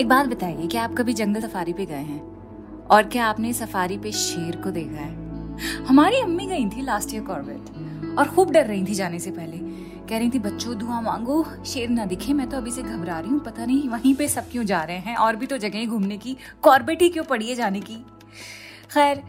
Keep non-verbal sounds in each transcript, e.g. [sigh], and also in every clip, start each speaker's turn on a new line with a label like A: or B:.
A: एक बात बताइए कि आप कभी जंगल सफारी पे गए हैं? और क्या आपने सफारी पे शेर को देखा है? हमारी अम्मी गई थी लास्ट ईयर कॉर्बेट और खूब डर रही थी जाने से पहले। कह रही थी, बच्चों दुआ मांगो, शेर ना दिखे, मैं तो अभी से घबरा रही हूँ, पता नहीं वहीं पे सब क्यों जा रहे हैं, और भी तो जगह घूमने की कॉर्बेट ही क्यों पड़ी है जाने की? खैर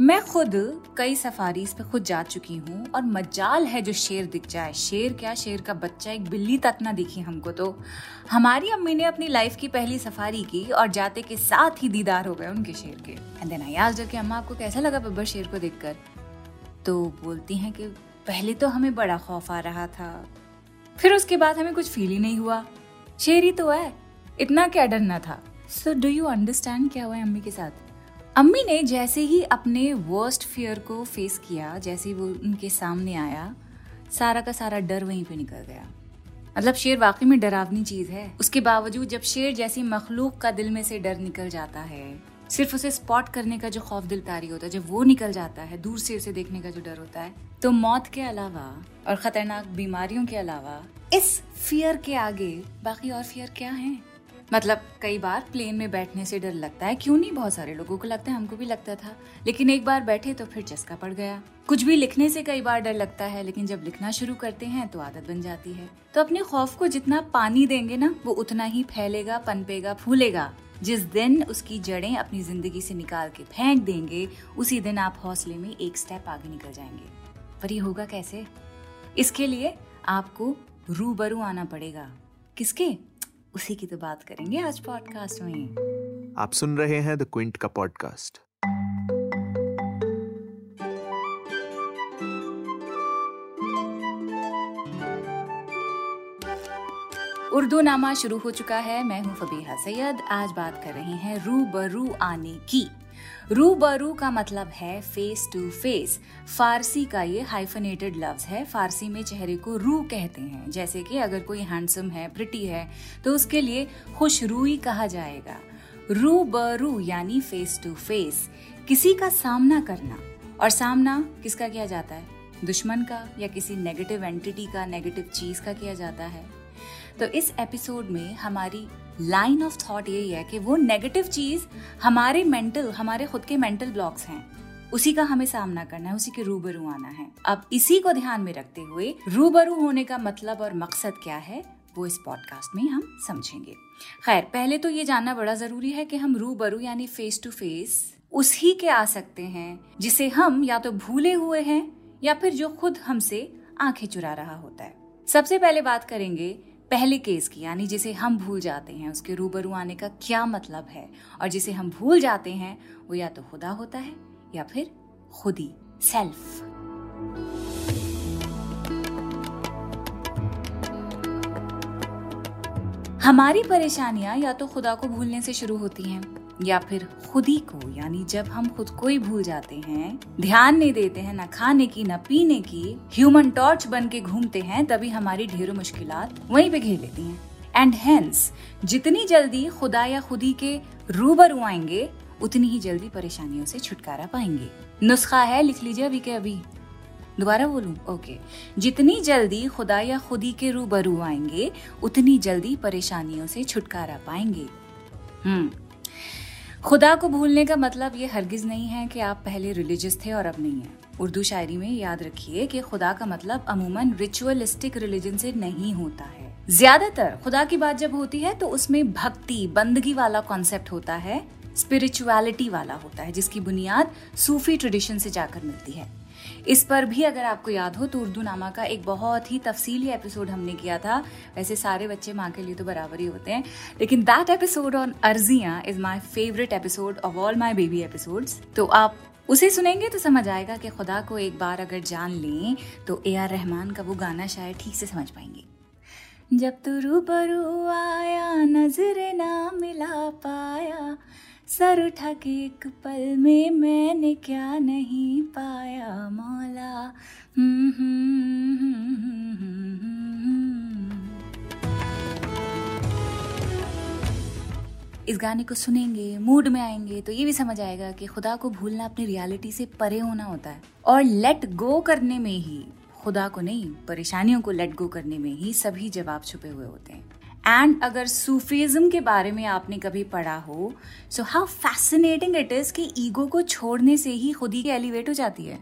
A: मैं खुद कई सफारीज पे खुद जा चुकी हूँ और मजाल है जो शेर दिख जाए। शेर क्या? शेर का बच्चा एक बिल्ली तक ना दिखी हमको तो। हमारी अम्मी ने अपनी लाइफ की पहली सफारी की और जाते के साथ ही दीदार हो गए उनके शेर के। एंड देन आई कि, अम्मा, आपको कैसा लगा बब्बर शेर को देखकर? तो बोलती हैं कि, पहले तो हमें बड़ा खौफ आ रहा था। फिर उसके बाद हमें कुछ फील ही नहीं हुआ। शेर ही तो है। इतना क्या डरना था। सो डू यू अंडरस्टैंड क्या हुआ है अम्मी के साथ? अम्मी ने जैसे ही अपने वर्स्ट फियर को फेस किया, जैसे ही वो उनके सामने आया, सारा का सारा डर वहीं पे निकल गया। मतलब शेर वाकई में डरावनी चीज़ है। उसके बावजूद जब शेर जैसी मखलूक का दिल में से डर निकल जाता है, सिर्फ़ उसे स्पॉट करने का जो खौफ दिल तारी होता है, जब वो निकल जाता है, दूर से उसे देखने का जो डर होता है तो मौत के अलावा और खतरनाक बीमारियों के अलावा, इस फियर के आगे बाकी और फियर क्या है? मतलब कई बार प्लेन में बैठने से डर लगता है। क्यों नहीं? बहुत सारे लोगों को लगता है, हमको भी लगता था। लेकिन एक बार बैठे तो फिर चस्का पड़ गया। कुछ भी लिखने से कई बार डर लगता है, लेकिन जब लिखना शुरू करते हैं तो आदत बन जाती है। तो अपने खौफ को जितना पानी देंगे ना, वो उतना ही फैलेगा, पनपेगा, फूलेगा। जिस दिन उसकी जड़ें अपनी ज़िंदगी से निकाल के फेंक देंगे, उसी दिन आप हौसले में एक स्टेप आगे निकल जाएँगे। पर ये होगा कैसे? इसके लिए आपको रूबरू आना पड़ेगा। किसके? उसी की तो बात करेंगे आज पॉडकास्ट में।
B: आप सुन रहे हैं द क्विंट का पॉडकास्ट
A: उर्दू नामा शुरू हो चुका है। मैं हूँ फबीहा सैयद। आज बात कर रहे हैं रू बरू आने की। रूबरू का मतलब है फेस टू फेस फारसी का ये हाइफनेटेड लफ्ज है. फारसी में चेहरे को रू कहते हैं. जैसे कि अगर कोई हैंडसम है प्रिटी है तो उसके लिए खुश खुशरूई कहा जाएगा. रू बरू यानी फेस टू फेस किसी का सामना करना. और सामना किसका किया जाता है? दुश्मन का या किसी नेगेटिव एंटिटी का नेगेटिव चीज़ का किया जाता है? तो इस एपिसोड में हमारी लाइन ऑफ़ थॉट यही है कि वो नेगेटिव चीज़ हमारे मेंटल हमारे खुद के मेंटल ब्लॉक्स हैं। उसी का हमें सामना करना है, उसी के रूबरू आना है। अब इसी को ध्यान में रखते हुए रूबरू होने का मतलब और मकसद क्या है, वो इस पॉडकास्ट में हम समझेंगे। खैर, पहले तो ये जानना बड़ा ज़रूरी है कि हम रूबरू यानी फेस टू फेस उसी के आ सकते हैं, जिसे हम या तो भूले हुए हैं या फिर जो खुद हमसे आँखें चुरा रहा होता है। सबसे पहले बात करेंगे पहले केस की, यानी जिसे हम भूल जाते हैं, उसके रूबरू आने का क्या मतलब है? और जिसे हम भूल जाते हैं, वो या तो खुदा होता है, या फिर खुदी, सेल्फ। हमारी परेशानियाँ या तो खुदा को भूलने से शुरू होती हैं। या फिर खुद ही को, यानी जब हम खुद को ही भूल जाते हैं, ध्यान नहीं देते हैं, न खाने की, न पीने की ह्यूमन टॉर्च बन के घूमते हैं, तभी हमारी ढेरों मुश्किल वहीं पे घेर लेती हैं। एंड हेंस जितनी जल्दी खुदा या खुदी के रूबरू आएँगे, उतनी ही जल्दी परेशानियों से छुटकारा पाएँगे। नुस्खा है, लिख लीजिए अभी के अभी। दोबारा बोलूँ? ओके जितनी जल्दी खुदा या खुदी के रूबरू आएँगे, उतनी जल्दी परेशानियों से छुटकारा पाएँगे। हम्म। खुदा को भूलने का मतलब ये हरगिज नहीं है कि आप पहले रिलीजियस थे और अब नहीं है। उर्दू शायरी में याद रखिए कि खुदा का मतलब अमूमन रिचुअलिस्टिक रिलीजन से नहीं होता है। ज़्यादातर खुदा की बात जब होती है तो उसमें भक्ति, बंदगी वाला कॉन्सेप्ट होता है स्पिरिचुअलिटी वाला होता है, जिसकी बुनियाद सूफी ट्रेडिशन से जाकर मिलती है। इस पर भी अगर आपको याद हो तो उर्दू नामा का एक बहुत ही तफसीली एपिसोड हमने किया था। वैसे सारे बच्चे माँ के लिए तो बराबर ही होते हैं। लेकिन that episode on अर्जिया is my favourite episode of all my baby episodes तो आप उसे सुनेंगे तो समझ आएगा कि खुदा को एक बार अगर जान लें तो ए आर रहमान का वो गाना शायद ठीक से समझ पाएँगे। जब तू रूबरू आया, नज़र ना मिला पाया सर उठा के एक पल में मैंने क्या नहीं पाया मौला। हम्म, हम्म, हम्म, इस गाने को सुनेंगे मूड में आएँगे तो ये भी समझ आएगा कि खुदा को भूलना अपनी रियलिटी से परे होना होता है। और लेट गो करने में ही खुदा को नहीं परेशानियों को लेट गो करने में ही सभी जवाब छुपे हुए होते हैं। एंड अगर सूफीज्म के बारे में आपने कभी पढ़ा हो so how fascinating it is कि ईगो को छोड़ने से ही खुद ही एलिवेट हो जाती है।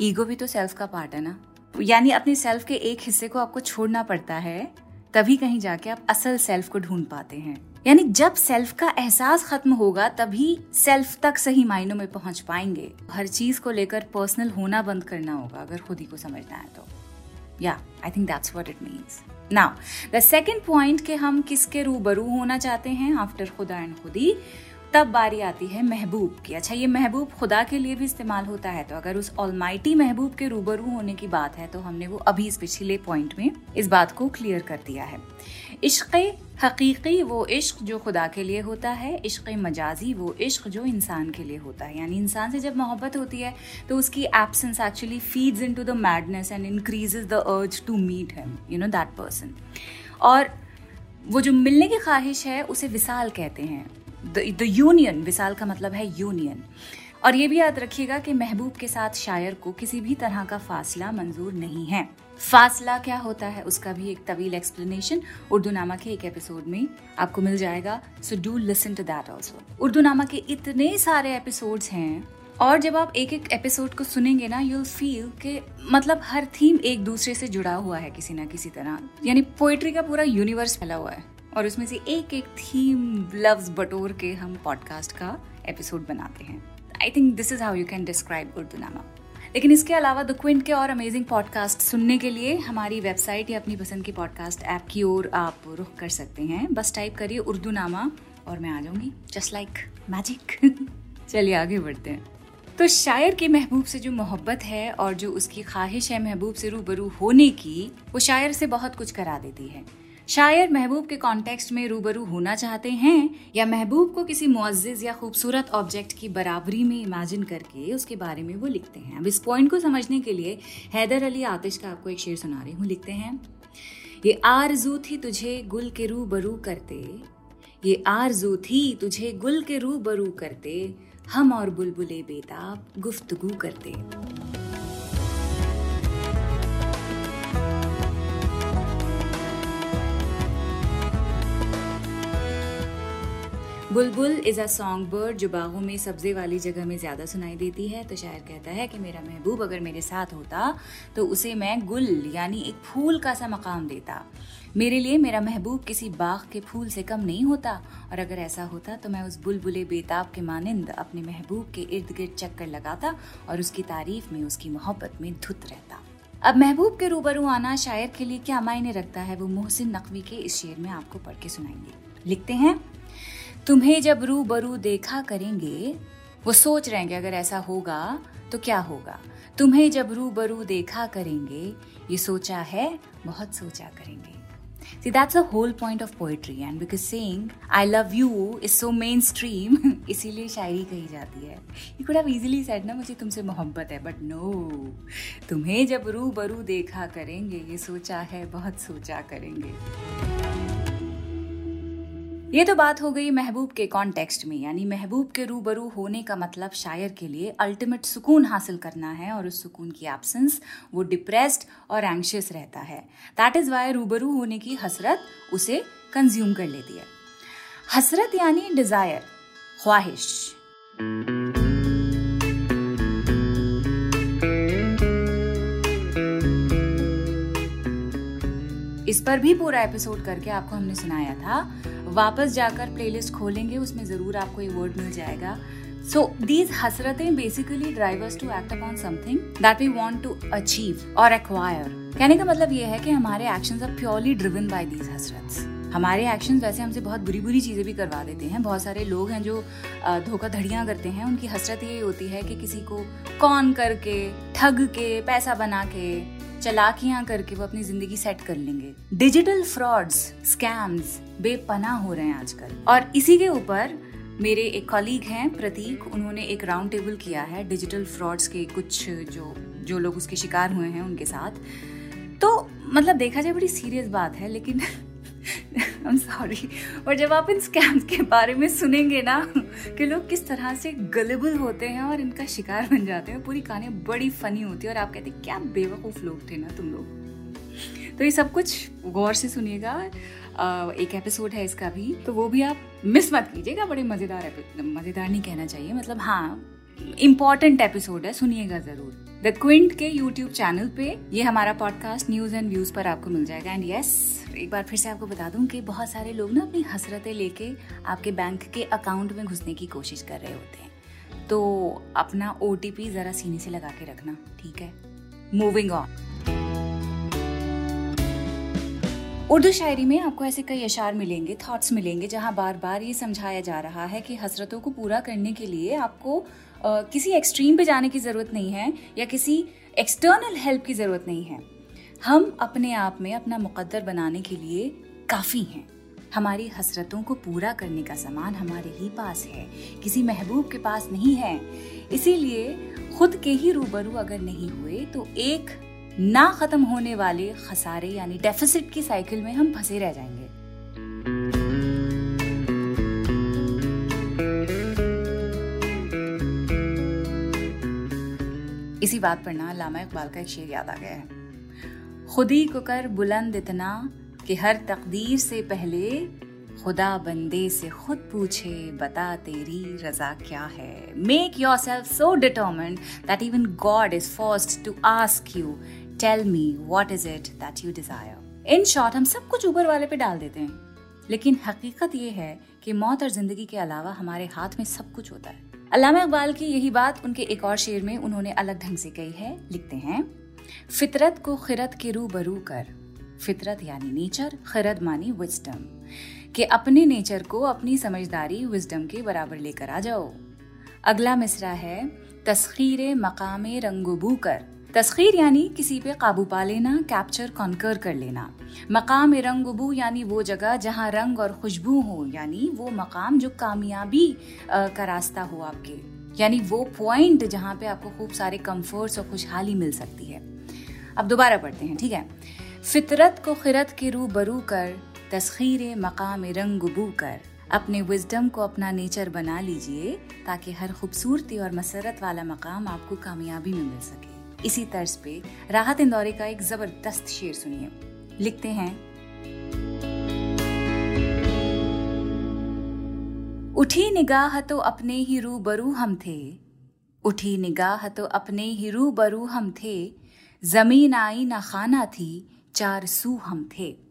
A: ईगो भी तो सेल्फ का पार्ट है ना? यानी अपने सेल्फ के एक हिस्से को आपको छोड़ना पड़ता है, तभी कहीं जाके आप असल सेल्फ को ढूंढ पाते हैं। यानी जब सेल्फ का एहसास खत्म होगा, तभी सेल्फ तक सही मायनों में पहुँच पाएँगे। हर चीज़ को लेकर पर्सनल होना बंद करना होगा, अगर खुद ही को समझना है तो। या I think that's what it means now the second point के हम किसके रूबरू होना चाहते हैं आफ्टर खुदा एंड खुदी तब बारी आती है महबूब की। अच्छा ये महबूब खुदा के लिए भी इस्तेमाल होता है तो अगर उस ऑलमाइटी महबूब के रूबरू होने की बात है तो हमने वो अभी इस पिछले पॉइंट में इस बात को क्लियर कर दिया है। इश्क हकीकी वो इश्क जो खुदा के लिए होता है, इश्क मजाजी वो इश्क जो इंसान के लिए होता है। यानी इंसान से जब मोहब्बत होती है तो उसकी absence actually feeds into the madness and increases the urge to meet him you know that person और वो जो मिलने की ख्वाहिश है, उसे विसाल कहते हैं। द यूनियन विशाल का मतलब है यूनियन और ये भी याद रखिएगा कि महबूब के साथ शायर को किसी भी तरह का फासला मंजूर नहीं है. फासला क्या होता है, उसका भी एक तवील एक्सप्लेनेशन उर्दू नामा के एक एपिसोड में आपको मिल जाएगा so do listen to that also Urdu Nama के इतने सारे एपिसोड्स हैं, और जब आप एक एक एपिसोड को सुनेंगे ना यूल फील कि मतलब हर थीम एक दूसरे से जुड़ा हुआ है किसी ना किसी तरह. यानी पोएट्री का पूरा यूनिवर्स फैला हुआ है. और उसमें से एक एक थीम लव्स बटोर के हम पॉडकास्ट का एपिसोड बनाते हैं। I think this is how you can describe Urdu Nama लेकिन इसके अलावा द क्विंट के और अमेजिंग पॉडकास्ट सुनने के लिए हमारी वेबसाइट या अपनी पसंद की पॉडकास्ट ऐप की ओर आप रुख कर सकते हैं। बस टाइप करिए उर्दू नामा और मैं आ जाऊँगी। जस्ट लाइक मैजिक चलिए आगे बढ़ते हैं। तो शायर की महबूब से जो मोहब्बत है और जो उसकी ख्वाहिश है महबूब से रूबरू होने की, वो शायर से बहुत कुछ करा देती है। शायर महबूब के कॉन्टेक्स्ट में रूबरू होना चाहते हैं या महबूब को किसी मुआजिज या खूबसूरत ऑब्जेक्ट की बराबरी में इमेजिन करके उसके बारे में वो लिखते हैं। अब इस पॉइंट को समझने के लिए हैदर अली आतिश का आपको एक शेर सुना रही हूँ, लिखते हैं। ये आरज़ू थी तुझे गुल के रू बरू करते, ये आरज़ू थी तुझे गुल के रू बरू करते, हम और बुलबुले बेताब गुफ्तगु करते। Bulbul is a song bird जो बागों में सब्जे वाली जगह में ज़्यादा सुनाई देती है। तो शायर कहता है कि मेरा महबूब अगर मेरे साथ होता तो उसे मैं गुल, यानी एक फूल का सा मकाम देता। मेरे लिए मेरा महबूब किसी बाग के फूल से कम नहीं होता, और अगर ऐसा होता तो मैं उस बुलबुले बेताब के मानिंद अपने महबूब के इर्द गिर्द चक्कर लगाता और उसकी तारीफ़ में उसकी मोहब्बत में धुत रहता। अब महबूब के रूबरू आना शायर के लिए क्या मायने रखता है, वो मोहसिन नकवी के इस शेर में आपको पढ़ के सुनाएँगे। लिखते हैं तुम्हें जब रू बरू देखा करेंगे वो सोच रहे हैं अगर ऐसा होगा तो क्या होगा? तुम्हें जब रू बरू देखा करेंगे ये सोचा है बहुत सोचा करेंगे। See, that's the whole point of poetry, and because saying I love you is so mainstream, [laughs] इसीलिए शायरी कही जाती है। You could have easily said ना मुझे तुमसे मोहब्बत है but no, तुम्हें जब रू बरू देखा करेंगे ये सोचा है बहुत सोचा करेंगे। ये तो बात हो गई महबूब के कॉन्टेक्स्ट में, यानी महबूब के रूबरू होने का मतलब शायर के लिए अल्टीमेट सुकून हासिल करना है और उस सुकून की एब्सेंस वो डिप्रेस्ड और एंशियस रहता है। दैट इज़ वाई रूबरू होने की हसरत उसे कंज्यूम कर लेती है। हसरत यानी डिज़ायर ख्वाहिश। इस पर भी पूरा एपिसोड करके आपको हमने सुनाया था। वापस जाकर प्लेलिस्ट खोलेंगे, उसमें ज़रूर आपको ये वर्ड मिल जाएगा। So these हसरतें basically drivers to act upon something that we want to achieve और एक्वायर कहने का मतलब ये है कि हमारे action are purely driven by these हसरत्स हमारे एक्शन वैसे हमसे बहुत बुरी बुरी चीज़ें भी करवा देते हैं। बहुत सारे लोग हैं जो धोखाधड़ियाँ करते हैं। उनकी हसरत ये होती है कि किसी को कौन करके, ठग के, पैसा बना के, चलाकियाँ करके वो अपनी ज़िंदगी सेट कर लेंगे। डिजिटल फ्रॉड्स स्कैम्स बेपना हो रहे हैं आजकल। और इसी के ऊपर मेरे एक कॉलीग हैं, प्रतीक। उन्होंने एक राउंड टेबल किया है डिजिटल फ्रॉड्स के कुछ जो जो लोग उसके शिकार हुए हैं उनके साथ। तो मतलब देखा जाए बड़ी सीरियस बात है, लेकिन आई एम सॉरी और जब आप इन स्कैम्स के बारे में सुनेंगे ना, कि लोग किस तरह से गलेबल होते हैं और इनका शिकार बन जाते हैं, पूरी कहानी बड़ी फनी होती है और आप कहते हैं, क्या बेवकूफ़ लोग थे ना तुम लोग? तो ये सब कुछ गौर से सुनिएगा। एक एपिसोड है इसका भी तो वो भी आप मिस मत कीजिएगा, बड़े मज़ेदार मज़ेदार नहीं कहना चाहिए। मतलब हाँ इंपॉर्टेंट एपिसोड है, सुनिएगा ज़रूर। द क्विंट के यूट्यूब चैनल पे ये हमारा पॉडकास्ट न्यूज़ एंड व्यूज़ पर आपको मिल जाएगा। एंड यस एक बार फिर से आपको बता दूँ कि बहुत सारे लोग ना अपनी हसरतें लेके आपके बैंक के अकाउंट में घुसने की कोशिश कर रहे होते हैं। तो अपना ओटीपी जरा सीने से लगा के रखना, ठीक है? मूविंग ऑन उर्दू शायरी में आपको ऐसे कई अशार मिलेंगे थॉट्स मिलेंगे, जहाँ बार बार ये समझाया जा रहा है कि हसरतों को पूरा करने के लिए आपको किसी एक्सट्रीम पे जाने की ज़रूरत नहीं है या किसी एक्सटर्नल हेल्प की ज़रूरत नहीं है। हम अपने आप में अपना मुकद्दर बनाने के लिए काफ़ी हैं। हमारी हसरतों को पूरा करने का सामान हमारे ही पास है। किसी महबूब के पास नहीं है। इसीलिए खुद के ही रूबरू अगर नहीं हुए तो एक ना खत्म होने वाले खसारे, यानी डेफिसिट की साइकिल में हम फंसे रह जाएँगे। इसी बात पर ना लामा इकबाल का एक शेर याद आ गया है। खुदी को कर बुलंद इतना कि हर तकदीर से पहले खुदा बंदे से खुद पूछे, बता तेरी रजा क्या है? Make yourself so determined that even God is first to ask you tell me what is it that you desire in short हम सब कुछ ऊपर वाले पे डाल देते हैं। लेकिन हकीकत ये है कि मौत और ज़िंदगी के अलावा हमारे हाथ में सब कुछ होता है। अल्लामा इकबाल की यही बात उनके एक और शेर में उन्होंने अलग ढंग से कही है। लिखते हैं, फितरत को खिरत के रू बरू कर। फितरत यानी नेचर, खिरत मानी विजडम के अपने नेचर को अपनी समझदारी विजडम के बराबर लेकर आ जाओ। अगला मिसरा है, तस्खीर मकाम रंगबू कर तस्खीर यानी किसी पे काबू पा लेना कैप्चर कॉन्कर कर लेना। मकाम रंगबू यानी वो जगह जहाँ रंग और खुशबू हो, यानी वो मकाम जो कामयाबी का रास्ता हो आपके। यानी वो पॉइंट जहाँ पे आपको खूब सारे कंफर्ट्स और खुशहाली मिल सकती है। अब दोबारा पढ़ते हैं, ठीक है? फितरत को खिरत के रू बरू कर, तस्खीर मकाम रंगबू कर। अपने विजडम को अपना नेचर बना लीजिए, ताकि हर खूबसूरती और मसरत वाला मकाम आपको कामयाबी में मिल सके। इसी तर्ज पे राहत इंदौरी का एक ज़बरदस्त शेर सुनिए। लिखते हैं। उठी निगाह तो अपने ही रू बरू हम थे। उठी निगाह तो अपने ही रू बरू हम थे। ज़मीन आई ना खाना थी, चार सू हम थे।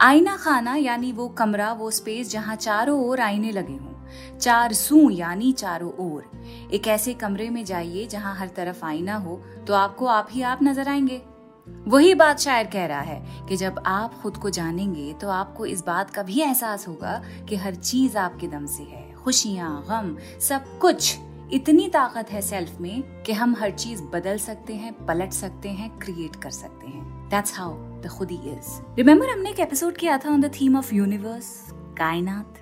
A: आईना खाना यानी वो कमरा, वो स्पेस जहाँ चारों ओर आईने लगे हों। चार सू यानी चारों ओर। एक ऐसे कमरे में जाइए जहाँ हर तरफ़ आईना हो तो आपको आप ही आप नज़र आएँगे। वही बात शायर कह रहा है कि जब आप खुद को जानेंगे तो आपको इस बात का भी एहसास होगा कि हर चीज़ आपके दम से है। खुशियाँ, गम, सब कुछ। इतनी ताकत है सेल्फ में कि हम हर चीज़ बदल सकते हैं, पलट सकते हैं क्रिएट कर सकते हैं। That's how the khudi is remember हमने एक एपिसोड किया था on the theme of universe कायनात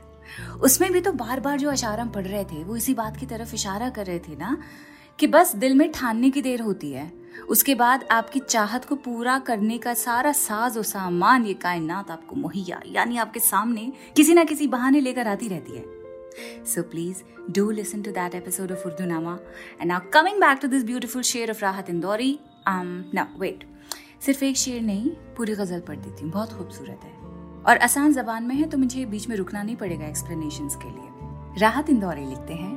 A: उसमें भी तो बार बार जो अशारा पढ़ रहे थे वो इसी बात की तरफ़ इशारा कर रहे थे ना कि बस दिल में ठानने की देर होती है उसके बाद आपकी चाहत को पूरा करने का सारा साज और सामान ये कायनात आपको मुहैया यानी आपके सामने किसी ना किसी बहाने लेकर आती रहती है So please do listen to that episode of Urdu Nama. And now coming back to this beautiful शेर of Rahat Indori. Um, now wait. सिर्फ़ एक शेर नहीं, पूरी गज़ल पढ़ देती हूँ बहुत खूबसूरत है। और आसान जबान में है तो मुझे बीच में रुकना नहीं पड़ेगा एक्सप्लेनेशन के लिए। राहत इंदौरी लिखते हैं।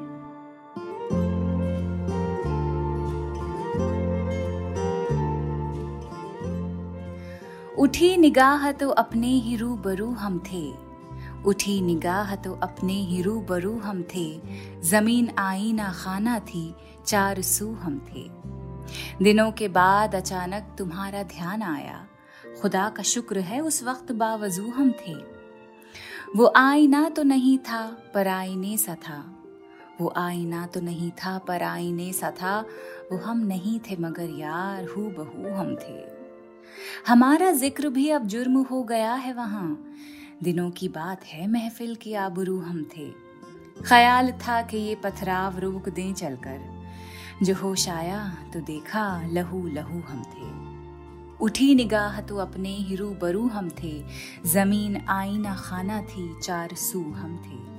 A: उठी निगाह तो अपने ही रू बरू हम थे। उठी निगाह तो अपने ही रू बरू हम थे। ज़मीन आई ना खाना थी, चार सू हम थे। दिनों के बाद अचानक तुम्हारा ध्यान आया। खुदा का शुक्र है उस वक्त बावजू हम थे। वो आईना तो नहीं था, पर आईने सा था। वो आईना तो नहीं था, पर आईने सा था। वो हम नहीं थे, मगर यार हु बहू हम थे। हमारा ज़िक्र भी अब जुर्म हो गया है वहाँ। दिनों की बात है, महफिल की आबरू हम थे। ख्याल था कि ये पथराव रोक दें चलकर। जो होश आया तो देखा, लहू लहू हम थे। उठी निगाह तो अपने ही बरू हम थे। ज़मीन आईना खाना थी, चार सू हम थे।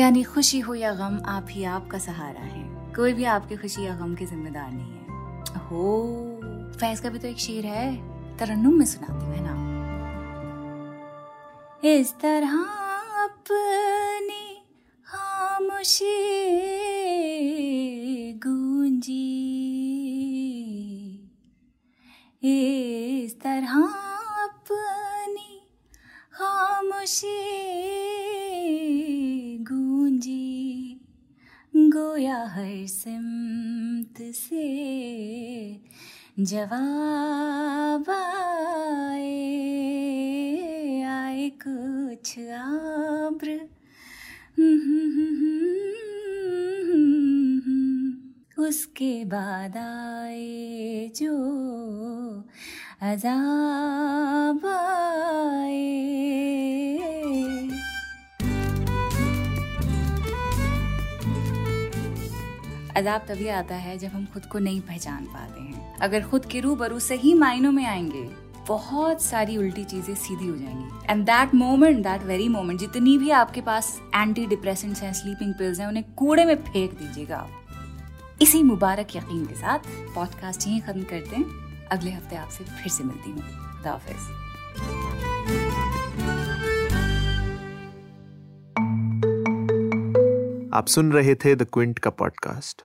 A: यानी खुशी हो या गम, आप ही आपका सहारा है। कोई भी आपकी खुशी या गम के जिम्मेदार नहीं है। हो फैज का भी तो एक शेर है। तरन्नुम में सुनाती हूँ ना? इस तरह अपनी खामोशी गूंजी इस तरह अपनी खामोशी गूंजी, गोया हर सिमत से जवाब आए आए कुछ आब्र। उसके बाद आए जो अजाब आए। अजाब तभी आता है जब हम खुद को नहीं पहचान पाते हैं। अगर खुद के रूबरू सही मायनों में आएँगे, बहुत सारी उल्टी चीज़ें सीधी हो जाएँगी। And that moment that very moment जितनी भी आपके पास एंटी डिप्रेसेंट्स हैं स्लीपिंग पिल्स हैं, उन्हें कूड़े में फेंक दीजिएगा आप। इसी मुबारक यकीन के साथ पॉडकास्ट यहीं खत्म करते हैं। अगले हफ़्ते आपसे फिर से मिलती हूँ। खुदा हाफिज़।
B: आप सुन रहे थे द क्विंट का पॉडकास्ट